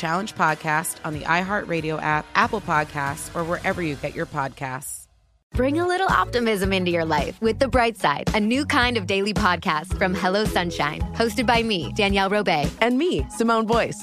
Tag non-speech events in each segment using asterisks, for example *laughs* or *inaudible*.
Challenge podcast on the iHeartRadio app, Apple Podcasts, or wherever you get your podcasts. Bring a little optimism into your life with The Bright Side, a new kind of daily podcast from Hello Sunshine, hosted by me, Danielle Robay, and me, Simone Boyce.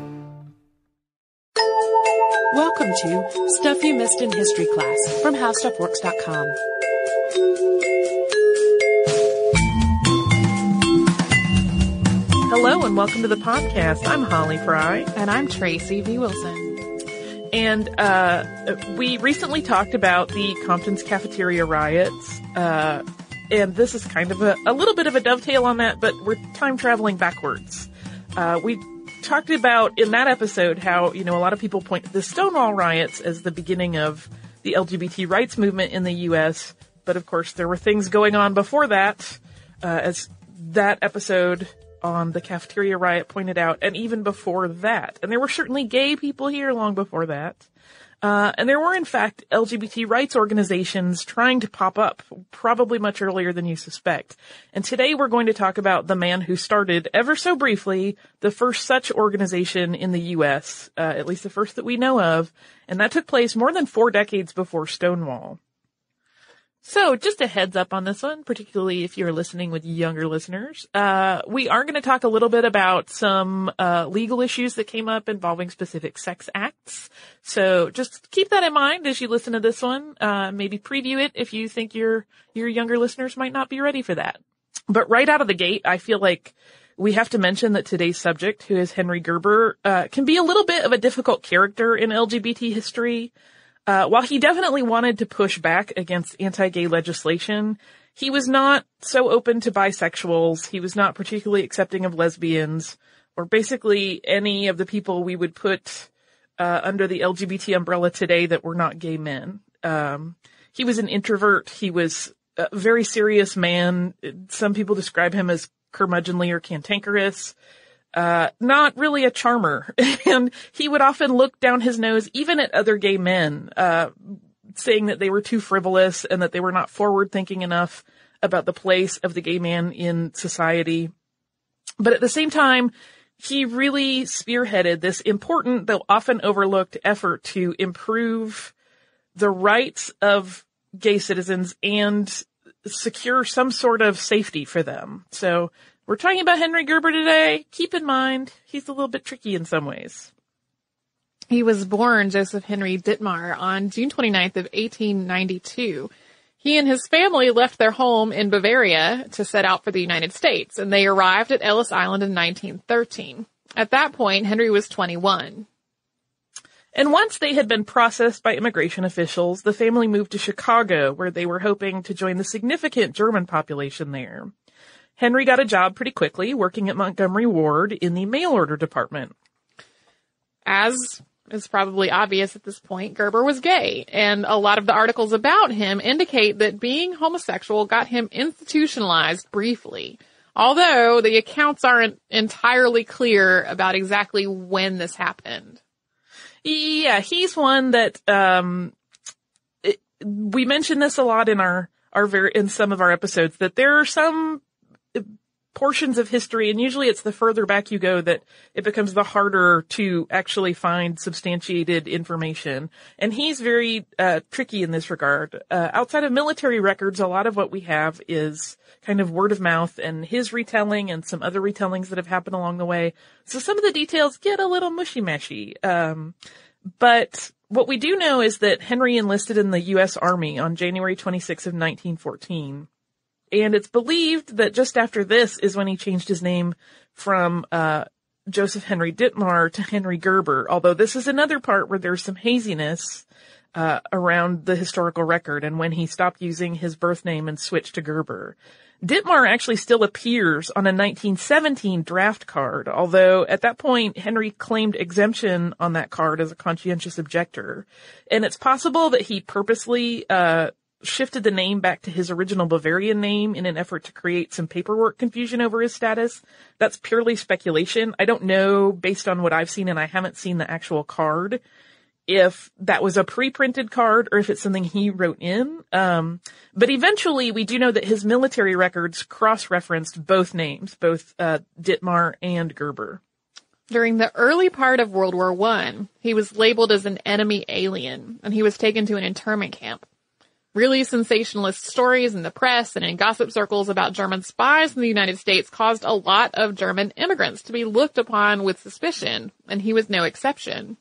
Welcome to Stuff You Missed in History Class from HowStuffWorks.com. Hello and welcome to the podcast. I'm Holly Fry. And I'm Tracy V. Wilson. And uh, we recently talked about the Compton's cafeteria riots. Uh, and this is kind of a, a little bit of a dovetail on that, but we're time traveling backwards. Uh, we talked about in that episode how, you know, a lot of people point to the Stonewall riots as the beginning of the LGBT rights movement in the U.S., but of course there were things going on before that, uh, as that episode on the cafeteria riot pointed out, and even before that. And there were certainly gay people here long before that. Uh, and there were in fact LGBT rights organizations trying to pop up probably much earlier than you suspect. And today we're going to talk about the man who started ever so briefly the first such organization in the U.S., uh, at least the first that we know of. And that took place more than four decades before Stonewall. So just a heads up on this one, particularly if you're listening with younger listeners. Uh, we are going to talk a little bit about some, uh, legal issues that came up involving specific sex acts. So just keep that in mind as you listen to this one. Uh, maybe preview it if you think your, your younger listeners might not be ready for that. But right out of the gate, I feel like we have to mention that today's subject, who is Henry Gerber, uh, can be a little bit of a difficult character in LGBT history. Uh, while he definitely wanted to push back against anti-gay legislation, he was not so open to bisexuals. He was not particularly accepting of lesbians or basically any of the people we would put uh, under the LGBT umbrella today that were not gay men. Um, he was an introvert. He was a very serious man. Some people describe him as curmudgeonly or cantankerous uh, not really a charmer. *laughs* and he would often look down his nose even at other gay men, uh, saying that they were too frivolous and that they were not forward thinking enough about the place of the gay man in society. But at the same time, he really spearheaded this important, though often overlooked effort to improve the rights of gay citizens and secure some sort of safety for them. So we're talking about Henry Gerber today. Keep in mind, he's a little bit tricky in some ways. He was born Joseph Henry Dittmar on June 29th of 1892. He and his family left their home in Bavaria to set out for the United States, and they arrived at Ellis Island in 1913. At that point, Henry was 21. And once they had been processed by immigration officials, the family moved to Chicago, where they were hoping to join the significant German population there. Henry got a job pretty quickly working at Montgomery Ward in the mail order department. As is probably obvious at this point, Gerber was gay, and a lot of the articles about him indicate that being homosexual got him institutionalized briefly. Although the accounts aren't entirely clear about exactly when this happened. Yeah, he's one that um it, we mentioned this a lot in our our very in some of our episodes that there are some portions of history, and usually it's the further back you go that it becomes the harder to actually find substantiated information. And he's very uh, tricky in this regard. Uh, outside of military records, a lot of what we have is kind of word of mouth and his retelling and some other retellings that have happened along the way. So some of the details get a little mushy mashy. Um, but what we do know is that Henry enlisted in the U.S. Army on January 26 of 1914 and it's believed that just after this is when he changed his name from uh, Joseph Henry Dittmar to Henry Gerber. Although this is another part where there's some haziness uh, around the historical record and when he stopped using his birth name and switched to Gerber. Dittmar actually still appears on a 1917 draft card, although at that point Henry claimed exemption on that card as a conscientious objector. And it's possible that he purposely uh, shifted the name back to his original Bavarian name in an effort to create some paperwork confusion over his status. That's purely speculation. I don't know, based on what I've seen, and I haven't seen the actual card, if that was a pre-printed card or if it's something he wrote in. Um, but eventually, we do know that his military records cross-referenced both names, both uh, Dittmar and Gerber. During the early part of World War One, he was labeled as an enemy alien, and he was taken to an internment camp. Really sensationalist stories in the press and in gossip circles about German spies in the United States caused a lot of German immigrants to be looked upon with suspicion, and he was no exception.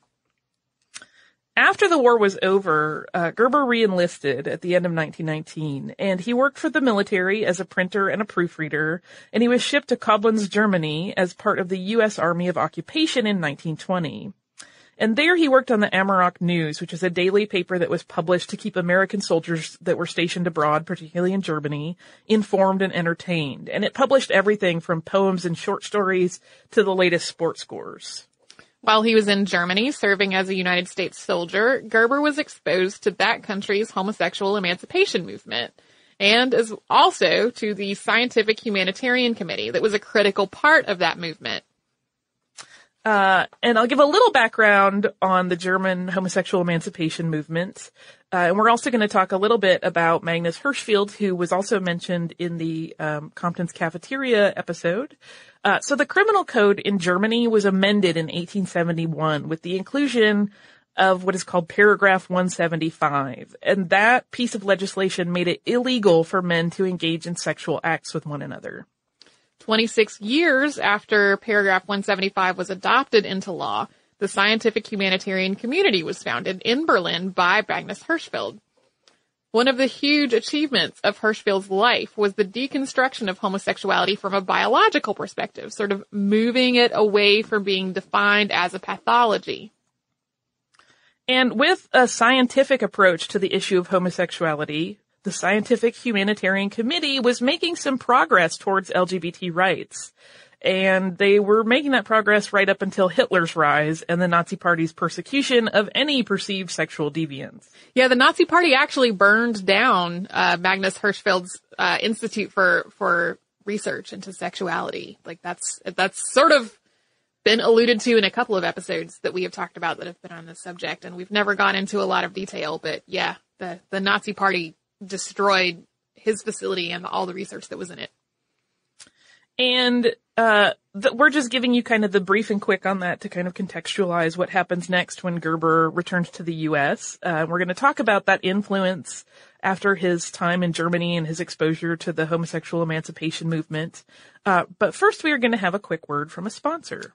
After the war was over, uh, Gerber reenlisted at the end of 1919, and he worked for the military as a printer and a proofreader, and he was shipped to Koblenz, Germany as part of the U.S. Army of Occupation in 1920. And there he worked on the Amaroc News, which is a daily paper that was published to keep American soldiers that were stationed abroad, particularly in Germany, informed and entertained. And it published everything from poems and short stories to the latest sports scores. While he was in Germany serving as a United States soldier, Gerber was exposed to that country's homosexual emancipation movement and as also to the Scientific Humanitarian Committee that was a critical part of that movement. Uh, and I'll give a little background on the German homosexual emancipation movement. Uh, and we're also going to talk a little bit about Magnus Hirschfeld, who was also mentioned in the um, Compton's Cafeteria episode. Uh, so the criminal code in Germany was amended in 1871 with the inclusion of what is called paragraph 175. And that piece of legislation made it illegal for men to engage in sexual acts with one another. 26 years after paragraph 175 was adopted into law, the scientific humanitarian committee was founded in Berlin by Magnus Hirschfeld. One of the huge achievements of Hirschfeld's life was the deconstruction of homosexuality from a biological perspective, sort of moving it away from being defined as a pathology. And with a scientific approach to the issue of homosexuality, the Scientific Humanitarian Committee was making some progress towards LGBT rights. And they were making that progress right up until Hitler's rise and the Nazi Party's persecution of any perceived sexual deviance. Yeah, the Nazi Party actually burned down uh, Magnus Hirschfeld's uh, Institute for for Research into Sexuality. Like that's that's sort of been alluded to in a couple of episodes that we have talked about that have been on this subject, and we've never gone into a lot of detail. But yeah, the the Nazi Party destroyed his facility and all the research that was in it. And uh, the, we're just giving you kind of the brief and quick on that to kind of contextualize what happens next when Gerber returns to the U.S. Uh, we're going to talk about that influence after his time in Germany and his exposure to the homosexual emancipation movement. Uh, but first, we are going to have a quick word from a sponsor.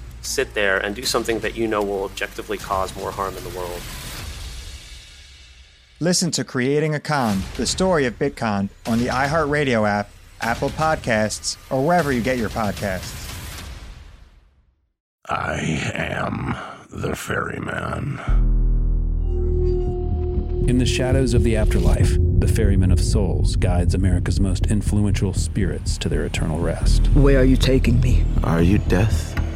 sit there and do something that you know will objectively cause more harm in the world? Listen to Creating a Con, the story of Bitcoin, on the iHeartRadio app, Apple Podcasts, or wherever you get your podcasts. I am the ferryman. In the shadows of the afterlife, the ferryman of souls guides America's most influential spirits to their eternal rest. Where are you taking me? Are you death?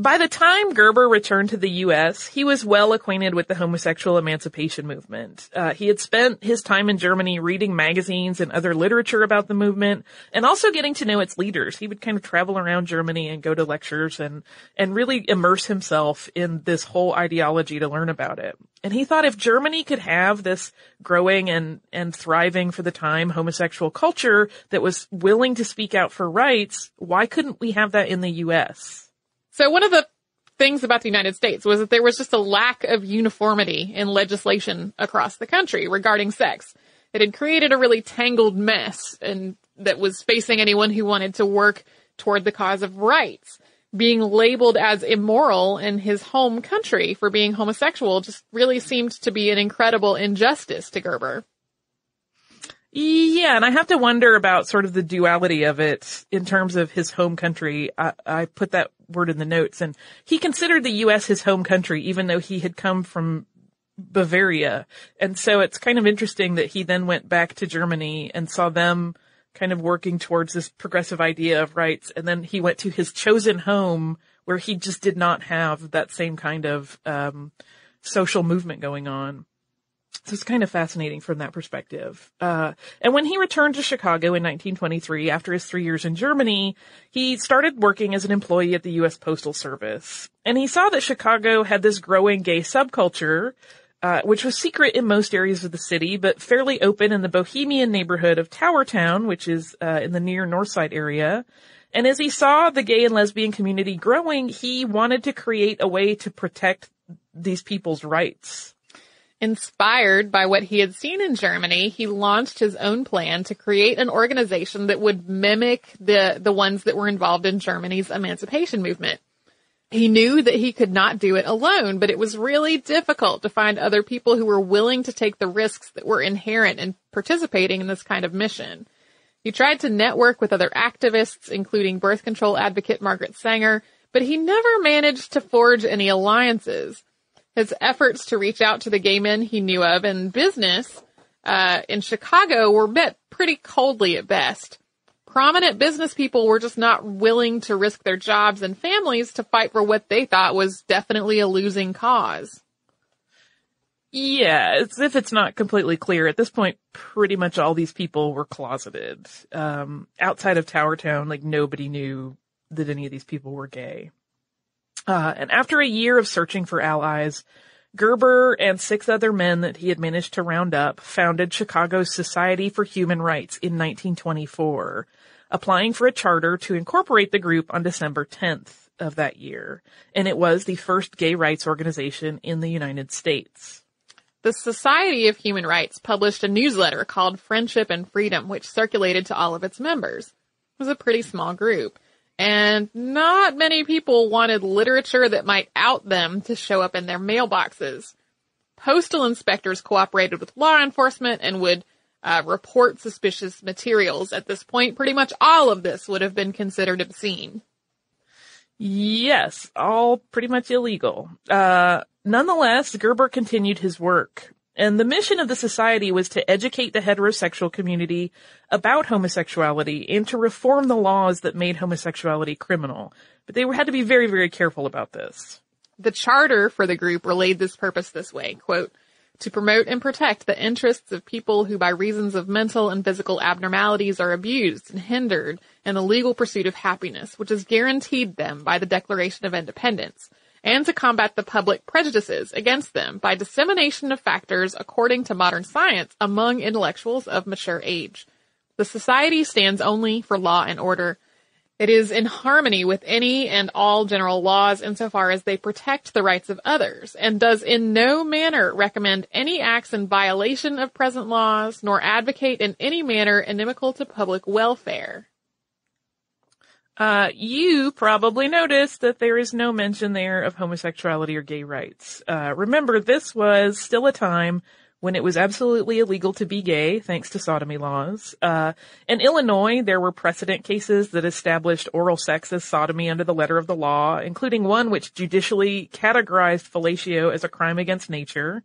By the time Gerber returned to the U.S., he was well acquainted with the homosexual emancipation movement. Uh, he had spent his time in Germany reading magazines and other literature about the movement, and also getting to know its leaders. He would kind of travel around Germany and go to lectures and and really immerse himself in this whole ideology to learn about it. And he thought if Germany could have this growing and and thriving for the time homosexual culture that was willing to speak out for rights, why couldn't we have that in the U.S.? So one of the things about the United States was that there was just a lack of uniformity in legislation across the country regarding sex. It had created a really tangled mess and that was facing anyone who wanted to work toward the cause of rights. Being labeled as immoral in his home country for being homosexual just really seemed to be an incredible injustice to Gerber. Yeah, and I have to wonder about sort of the duality of it in terms of his home country. I, I, put that word in the notes, and he considered the U.S. his home country, even though he had come from Bavaria. And so it's kind of interesting that he then went back to Germany and saw them kind of working towards this progressive idea of rights, and then he went to his chosen home where he just did not have that same kind of um, social movement going on. So it's kind of fascinating from that perspective. Uh, and when he returned to Chicago in 1923 after his three years in Germany, he started working as an employee at the U.S. Postal Service. And he saw that Chicago had this growing gay subculture, uh, which was secret in most areas of the city, but fairly open in the bohemian neighborhood of Tower Town, which is uh, in the near North Side area. And as he saw the gay and lesbian community growing, he wanted to create a way to protect these people's rights. Inspired by what he had seen in Germany, he launched his own plan to create an organization that would mimic the, the ones that were involved in Germany's emancipation movement. He knew that he could not do it alone, but it was really difficult to find other people who were willing to take the risks that were inherent in participating in this kind of mission. He tried to network with other activists, including birth control advocate Margaret Sanger, but he never managed to forge any alliances. His efforts to reach out to the gay men he knew of in business uh, in Chicago were met pretty coldly at best. Prominent business people were just not willing to risk their jobs and families to fight for what they thought was definitely a losing cause. Yeah, it's if it's not completely clear at this point. Pretty much all these people were closeted. Um, outside of Tower Town, like nobody knew that any of these people were gay. Uh, and after a year of searching for allies, Gerber and six other men that he had managed to round up founded Chicago's Society for Human Rights in 1924, applying for a charter to incorporate the group on December 10th of that year. And it was the first gay rights organization in the United States. The Society of Human Rights published a newsletter called Friendship and Freedom, which circulated to all of its members. It was a pretty small group. And not many people wanted literature that might out them to show up in their mailboxes. Postal inspectors cooperated with law enforcement and would uh, report suspicious materials. At this point, pretty much all of this would have been considered obscene. Yes, all pretty much illegal. Uh, nonetheless, Gerber continued his work. And the mission of the society was to educate the heterosexual community about homosexuality and to reform the laws that made homosexuality criminal. But they had to be very, very careful about this. The charter for the group relayed this purpose this way, quote, to promote and protect the interests of people who by reasons of mental and physical abnormalities are abused and hindered in the legal pursuit of happiness, which is guaranteed them by the Declaration of Independence and to combat the public prejudices against them by dissemination of factors according to modern science among intellectuals of mature age. The society stands only for law and order. It is in harmony with any and all general laws insofar as they protect the rights of others, and does in no manner recommend any acts in violation of present laws, nor advocate in any manner inimical to public welfare. Uh, you probably noticed that there is no mention there of homosexuality or gay rights. Uh, remember, this was still a time when it was absolutely illegal to be gay, thanks to sodomy laws. Uh, in Illinois, there were precedent cases that established oral sex as sodomy under the letter of the law, including one which judicially categorized fellatio as a crime against nature.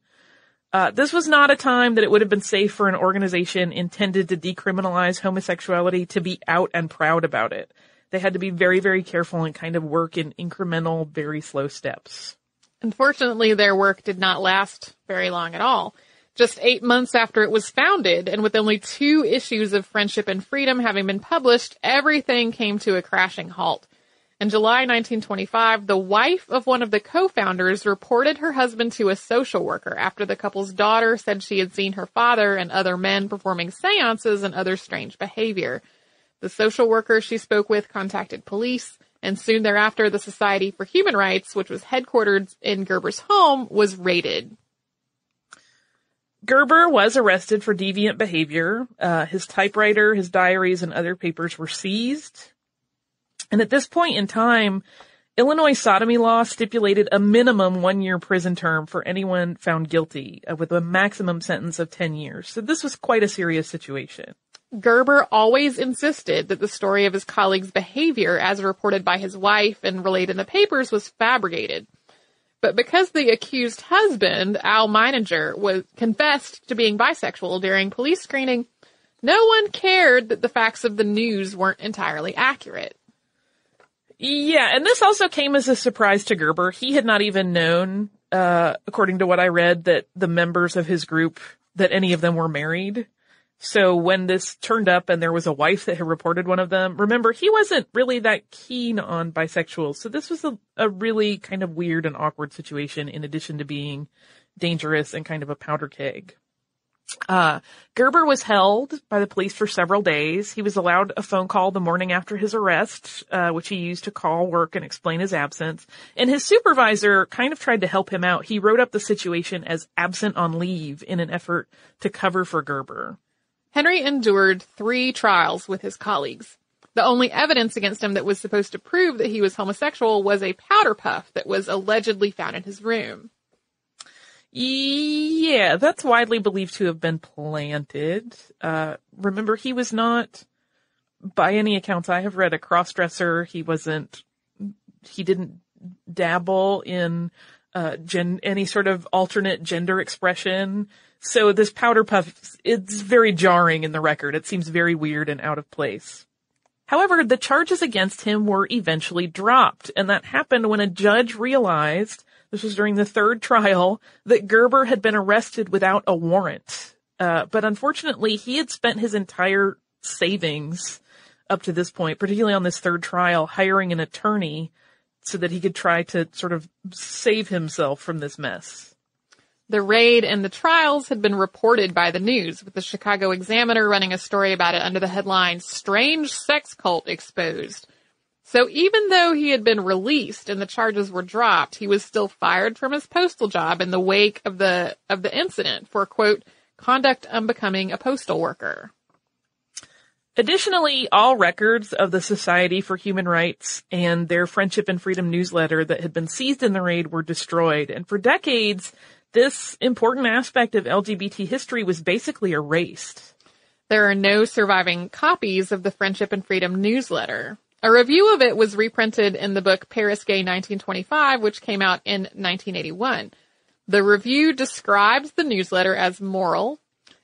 Uh, this was not a time that it would have been safe for an organization intended to decriminalize homosexuality to be out and proud about it. They had to be very, very careful and kind of work in incremental, very slow steps. Unfortunately, their work did not last very long at all. Just eight months after it was founded, and with only two issues of Friendship and Freedom having been published, everything came to a crashing halt. In July 1925, the wife of one of the co-founders reported her husband to a social worker after the couple's daughter said she had seen her father and other men performing seances and other strange behavior. The social worker she spoke with contacted police, and soon thereafter the Society for Human Rights, which was headquartered in Gerber's home, was raided. Gerber was arrested for deviant behavior. Uh, his typewriter, his diaries, and other papers were seized. And at this point in time, Illinois sodomy law stipulated a minimum one year prison term for anyone found guilty uh, with a maximum sentence of 10 years. So this was quite a serious situation. Gerber always insisted that the story of his colleague's behavior as reported by his wife and relayed in the papers was fabricated. But because the accused husband, Al Meininger, was confessed to being bisexual during police screening, no one cared that the facts of the news weren't entirely accurate. Yeah, and this also came as a surprise to Gerber. He had not even known uh, according to what I read, that the members of his group, that any of them were married. So when this turned up and there was a wife that had reported one of them, remember, he wasn't really that keen on bisexuals. So this was a, a really kind of weird and awkward situation in addition to being dangerous and kind of a powder keg. Uh, Gerber was held by the police for several days. He was allowed a phone call the morning after his arrest, uh, which he used to call work and explain his absence. And his supervisor kind of tried to help him out. He wrote up the situation as absent on leave in an effort to cover for Gerber. Henry endured three trials with his colleagues. The only evidence against him that was supposed to prove that he was homosexual was a powder puff that was allegedly found in his room. Yeah, that's widely believed to have been planted. Uh, remember, he was not, by any accounts I have read, a crossdresser. He wasn't, he didn't dabble in, uh, gen, any sort of alternate gender expression. So this powder puff, it's very jarring in the record. It seems very weird and out of place. However, the charges against him were eventually dropped, and that happened when a judge realized this was during the third trial that Gerber had been arrested without a warrant. Uh, but unfortunately, he had spent his entire savings up to this point, particularly on this third trial, hiring an attorney so that he could try to sort of save himself from this mess. The raid and the trials had been reported by the news, with the Chicago Examiner running a story about it under the headline, Strange Sex Cult Exposed. So even though he had been released and the charges were dropped, he was still fired from his postal job in the wake of the of the incident for quote conduct unbecoming a postal worker. Additionally, all records of the Society for Human Rights and their Friendship and Freedom newsletter that had been seized in the raid were destroyed. And for decades, this important aspect of LGBT history was basically erased. There are no surviving copies of the Friendship and Freedom newsletter. A review of it was reprinted in the book Paris Gay 1925, which came out in 1981. The review describes the newsletter as moral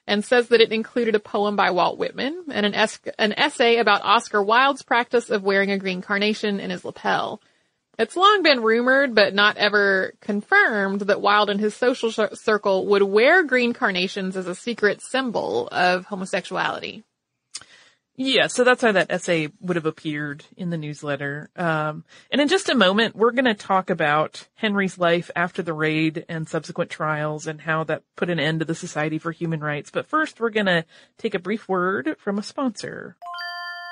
and says that it included a poem by Walt Whitman and an, es- an essay about Oscar Wilde's practice of wearing a green carnation in his lapel. It's long been rumored, but not ever confirmed, that Wilde and his social sh- circle would wear green carnations as a secret symbol of homosexuality. Yeah, so that's how that essay would have appeared in the newsletter. Um, and in just a moment, we're going to talk about Henry's life after the raid and subsequent trials and how that put an end to the Society for Human Rights. But first, we're going to take a brief word from a sponsor.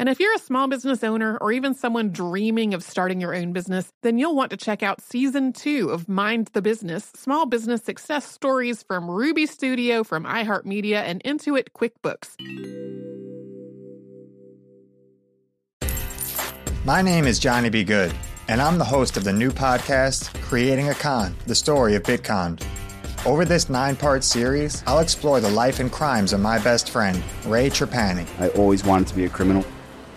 And if you're a small business owner or even someone dreaming of starting your own business, then you'll want to check out season two of Mind the Business Small Business Success Stories from Ruby Studio, from iHeartMedia, and Intuit QuickBooks. My name is Johnny B. Good, and I'm the host of the new podcast, Creating a Con The Story of Bitcon. Over this nine part series, I'll explore the life and crimes of my best friend, Ray Trapani. I always wanted to be a criminal.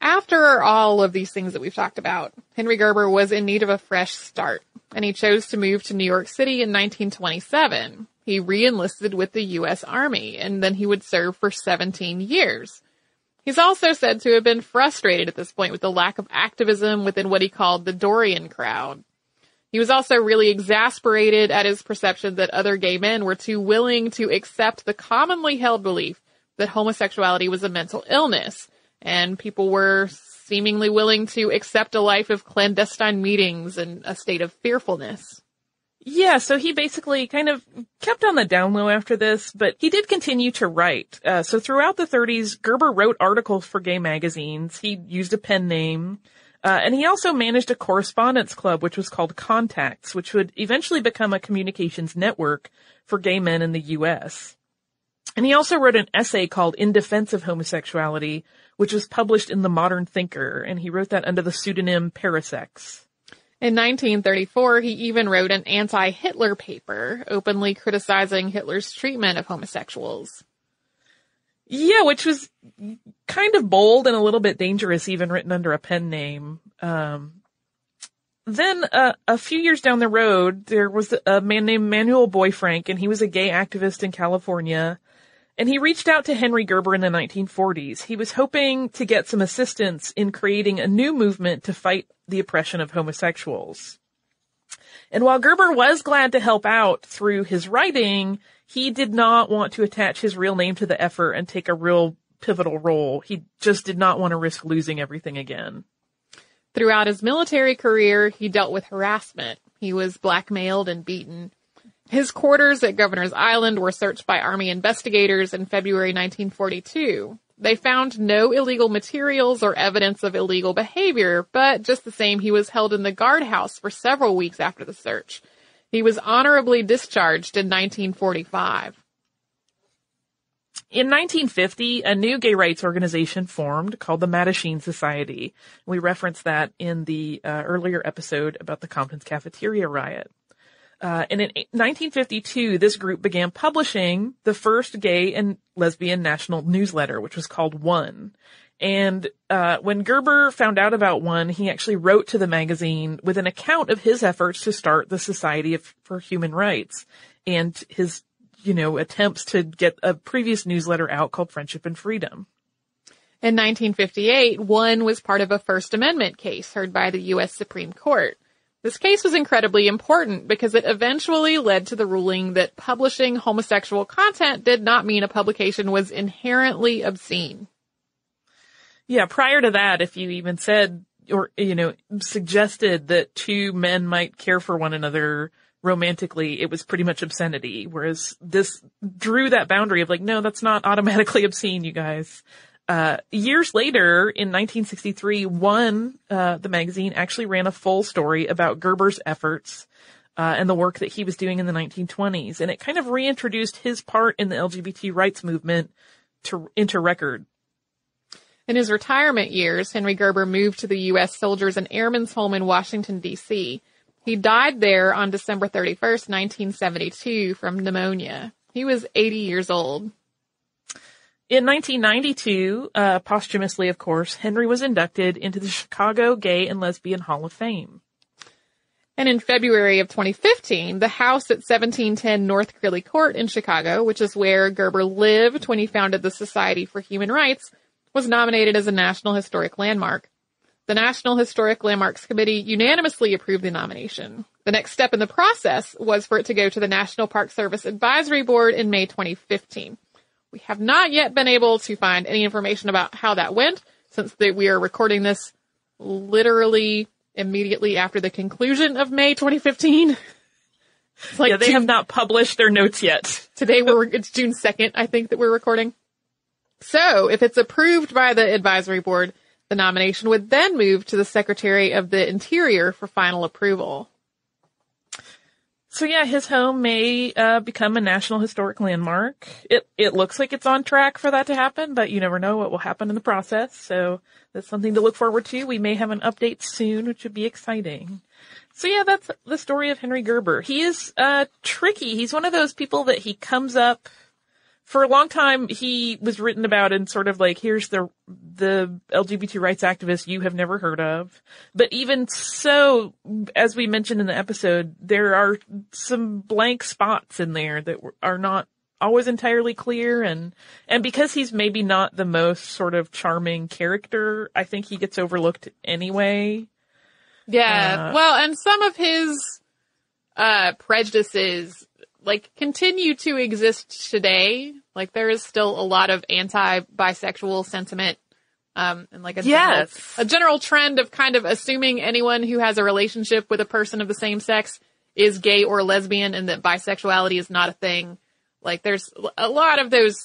After all of these things that we've talked about, Henry Gerber was in need of a fresh start, and he chose to move to New York City in 1927. He re-enlisted with the U.S. Army, and then he would serve for 17 years. He's also said to have been frustrated at this point with the lack of activism within what he called the Dorian crowd. He was also really exasperated at his perception that other gay men were too willing to accept the commonly held belief that homosexuality was a mental illness, and people were seemingly willing to accept a life of clandestine meetings and a state of fearfulness. Yeah, so he basically kind of kept on the down low after this, but he did continue to write. Uh, so throughout the 30s, Gerber wrote articles for gay magazines. He used a pen name. Uh, and he also managed a correspondence club, which was called Contacts, which would eventually become a communications network for gay men in the U.S. And he also wrote an essay called In Defense of Homosexuality, which was published in The Modern Thinker, and he wrote that under the pseudonym Parisex. In 1934, he even wrote an anti-Hitler paper, openly criticizing Hitler's treatment of homosexuals. Yeah, which was kind of bold and a little bit dangerous, even written under a pen name. Um, then uh, a few years down the road, there was a man named Manuel Boyfrank, and he was a gay activist in California. And he reached out to Henry Gerber in the 1940s. He was hoping to get some assistance in creating a new movement to fight the oppression of homosexuals. And while Gerber was glad to help out through his writing, he did not want to attach his real name to the effort and take a real pivotal role. He just did not want to risk losing everything again. Throughout his military career, he dealt with harassment. He was blackmailed and beaten. His quarters at Governor's Island were searched by Army investigators in February 1942. They found no illegal materials or evidence of illegal behavior, but just the same, he was held in the guardhouse for several weeks after the search. He was honorably discharged in 1945. In 1950, a new gay rights organization formed called the Mattachine Society. We referenced that in the uh, earlier episode about the Compton's cafeteria riot. Uh, and in 1952, this group began publishing the first gay and lesbian national newsletter, which was called One. And uh, when Gerber found out about One, he actually wrote to the magazine with an account of his efforts to start the Society of, for Human Rights and his, you know, attempts to get a previous newsletter out called Friendship and Freedom. In 1958, One was part of a First Amendment case heard by the U.S. Supreme Court. This case was incredibly important because it eventually led to the ruling that publishing homosexual content did not mean a publication was inherently obscene. Yeah, prior to that, if you even said or, you know, suggested that two men might care for one another romantically, it was pretty much obscenity. Whereas this drew that boundary of like, no, that's not automatically obscene, you guys. Uh, years later, in 1963, One, uh, the magazine actually ran a full story about Gerber's efforts, uh, and the work that he was doing in the 1920s. And it kind of reintroduced his part in the LGBT rights movement to, into record. In his retirement years, Henry Gerber moved to the U.S. Soldiers and Airmen's Home in Washington, D.C. He died there on December 31st, 1972 from pneumonia. He was 80 years old. In 1992, uh, posthumously, of course, Henry was inducted into the Chicago Gay and Lesbian Hall of Fame. And in February of 2015, the house at 1710 North Crilly Court in Chicago, which is where Gerber lived when he founded the Society for Human Rights, was nominated as a National Historic Landmark. The National Historic Landmarks Committee unanimously approved the nomination. The next step in the process was for it to go to the National Park Service Advisory Board in May 2015. We have not yet been able to find any information about how that went since we are recording this literally immediately after the conclusion of May 2015. *laughs* Like yeah, they have not published their notes yet. today we're, *laughs* it's June 2nd, I think that we're recording. So if it's approved by the advisory board, the nomination would then move to the Secretary of the Interior for final approval. So yeah, his home may uh, become a National Historic Landmark. It it looks like it's on track for that to happen, but you never know what will happen in the process. So that's something to look forward to. We may have an update soon, which would be exciting. So yeah, that's the story of Henry Gerber. He is uh, tricky. He's one of those people that he comes up for a long time he was written about in sort of like here's the the LGBT rights activist you have never heard of. But even so, as we mentioned in the episode, there are some blank spots in there that are not always entirely clear and and because he's maybe not the most sort of charming character, I think he gets overlooked anyway. Yeah. Uh, well, and some of his uh prejudices like continue to exist today. Like there is still a lot of anti-bisexual sentiment, um, and like a yes. general, a general trend of kind of assuming anyone who has a relationship with a person of the same sex is gay or lesbian and that bisexuality is not a thing. Like there's a lot of those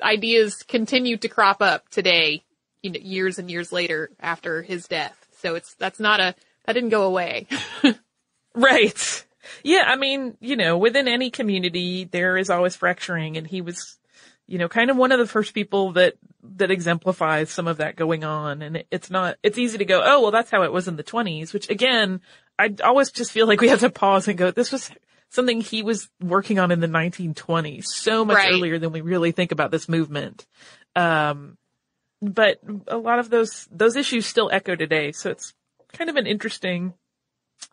ideas continue to crop up today, you know, years and years later after his death. So it's, that's not a, that didn't go away. *laughs* right. Yeah, I mean, you know, within any community, there is always fracturing, and he was, you know, kind of one of the first people that that exemplifies some of that going on. And it, it's not, it's easy to go, oh, well, that's how it was in the 20s, which again, I always just feel like we have to pause and go, this was something he was working on in the 1920s, so much right. earlier than we really think about this movement. Um, but a lot of those those issues still echo today, so it's kind of an interesting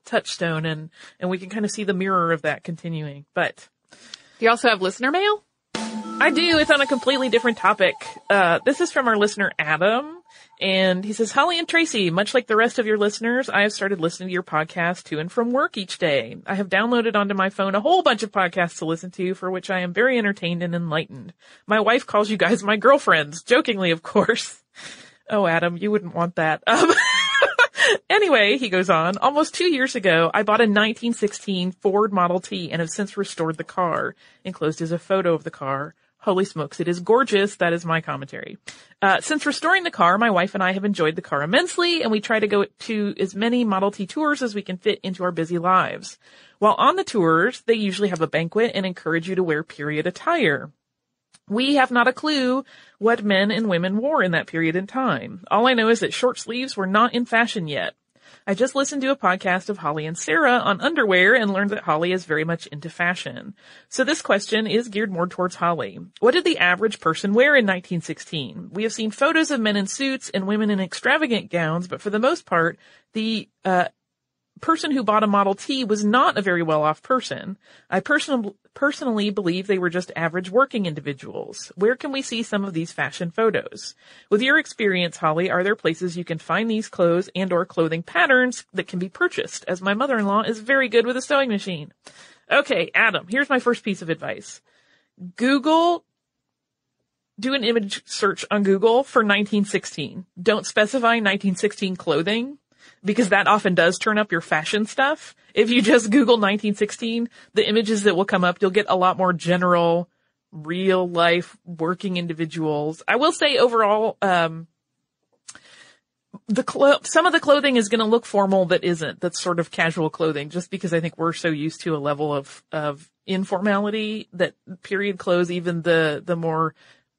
touchstone and, and we can kind of see the mirror of that continuing. But do you also have listener mail? I do. It's on a completely different topic. Uh, this is from our listener Adam. And he says, Holly and Tracy, much like the rest of your listeners, I have started listening to your podcast to and from work each day. I have downloaded onto my phone a whole bunch of podcasts to listen to, for which I am very entertained and enlightened. My wife calls you guys my girlfriends, jokingly, of course. *laughs* Oh, Adam, you wouldn't want that. Um, *laughs* *laughs* Anyway, he goes on, almost two years ago, I bought a 1916 Ford Model T and have since restored the car. Enclosed is a photo of the car. Holy smokes, it is gorgeous. That is my commentary. Uh, since restoring the car, my wife and I have enjoyed the car immensely, and we try to go to as many Model T tours as we can fit into our busy lives. While on the tours, they usually have a banquet and encourage you to wear period attire. We have not a clue what men and women wore in that period in time. All I know is that short sleeves were not in fashion yet. I just listened to a podcast of Holly and Sarah on underwear and learned that Holly is very much into fashion. So this question is geared more towards Holly. What did the average person wear in 1916? We have seen photos of men in suits and women in extravagant gowns, but for the most part, the uh, person who bought a Model T was not a very well off person. I person- personally believe they were just average working individuals. Where can we see some of these fashion photos? With your experience, Holly, are there places you can find these clothes and or clothing patterns that can be purchased? As my mother-in-law is very good with a sewing machine. Okay, Adam, here's my first piece of advice. Google do an image search on Google for 1916. Don't specify 1916 clothing because that often does turn up your fashion stuff. If you just Google 1916, the images that will come up, you'll get a lot more general, real life working individuals. I will say overall, um, the clo- some of the clothing is going to look formal that isn't. That's sort of casual clothing, just because I think we're so used to a level of of informality that period clothes, even the the more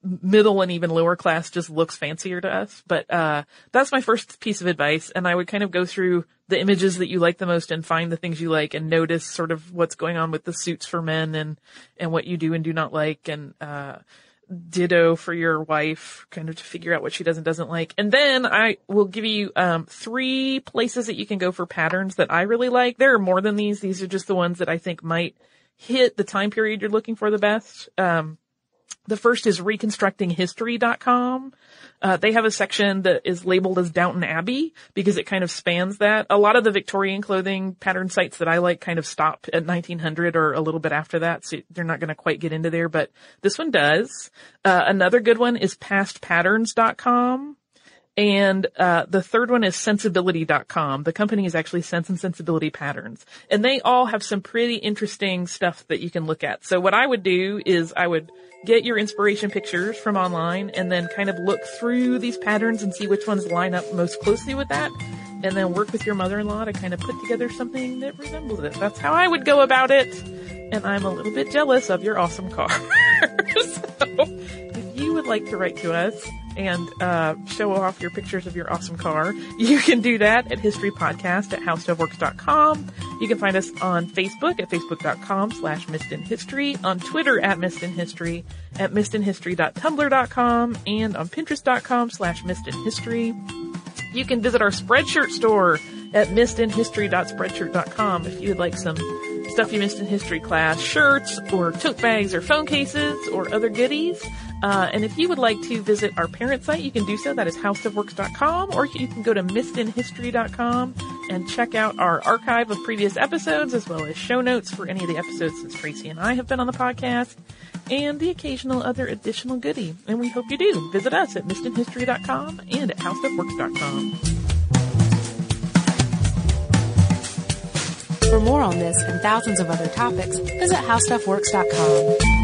middle and even lower class just looks fancier to us. But, uh, that's my first piece of advice. And I would kind of go through the images that you like the most and find the things you like and notice sort of what's going on with the suits for men and, and what you do and do not like. And, uh, ditto for your wife, kind of to figure out what she does and doesn't like. And then I will give you um, three places that you can go for patterns that I really like. There are more than these. These are just the ones that I think might hit the time period you're looking for the best. Um, the first is reconstructinghistory.com. Uh, they have a section that is labeled as Downton Abbey because it kind of spans that. A lot of the Victorian clothing pattern sites that I like kind of stop at 1900 or a little bit after that, so they're not going to quite get into there, but this one does. Uh, another good one is pastpatterns.com. And uh, the third one is sensibility.com. The company is actually Sense and Sensibility Patterns. And they all have some pretty interesting stuff that you can look at. So what I would do is I would get your inspiration pictures from online and then kind of look through these patterns and see which ones line up most closely with that. And then work with your mother-in-law to kind of put together something that resembles it. That's how I would go about it. And I'm a little bit jealous of your awesome car. *laughs* so if you would like to write to us, and uh, show off your pictures of your awesome car, *laughs* you can do that at historypodcast at howstuffworks.com. You can find us on Facebook at facebook.com slash History, on Twitter at missedinhistory, at missedinhistory.tumblr.com, and on pinterest.com slash missedinhistory. You can visit our Spreadshirt store at missedinhistory.spreadshirt.com if you would like some stuff you missed in history class, shirts or tote bags or phone cases or other goodies. Uh, and if you would like to visit our parent site, you can do so. That is howstuffworks.com, or you can go to missedinhistory.com and check out our archive of previous episodes, as well as show notes for any of the episodes since Tracy and I have been on the podcast, and the occasional other additional goodie. And we hope you do. Visit us at missedinhistory.com and at howstuffworks.com. For more on this and thousands of other topics, visit howstuffworks.com.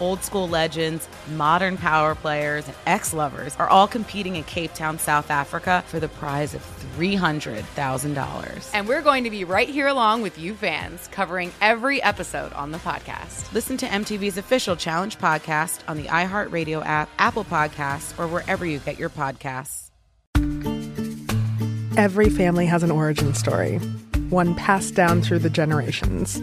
Old school legends, modern power players, and ex lovers are all competing in Cape Town, South Africa for the prize of $300,000. And we're going to be right here along with you fans, covering every episode on the podcast. Listen to MTV's official Challenge podcast on the iHeartRadio app, Apple Podcasts, or wherever you get your podcasts. Every family has an origin story, one passed down through the generations.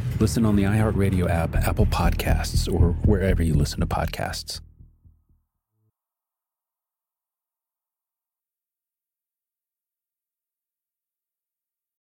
Listen on the iHeartRadio app, Apple Podcasts, or wherever you listen to podcasts.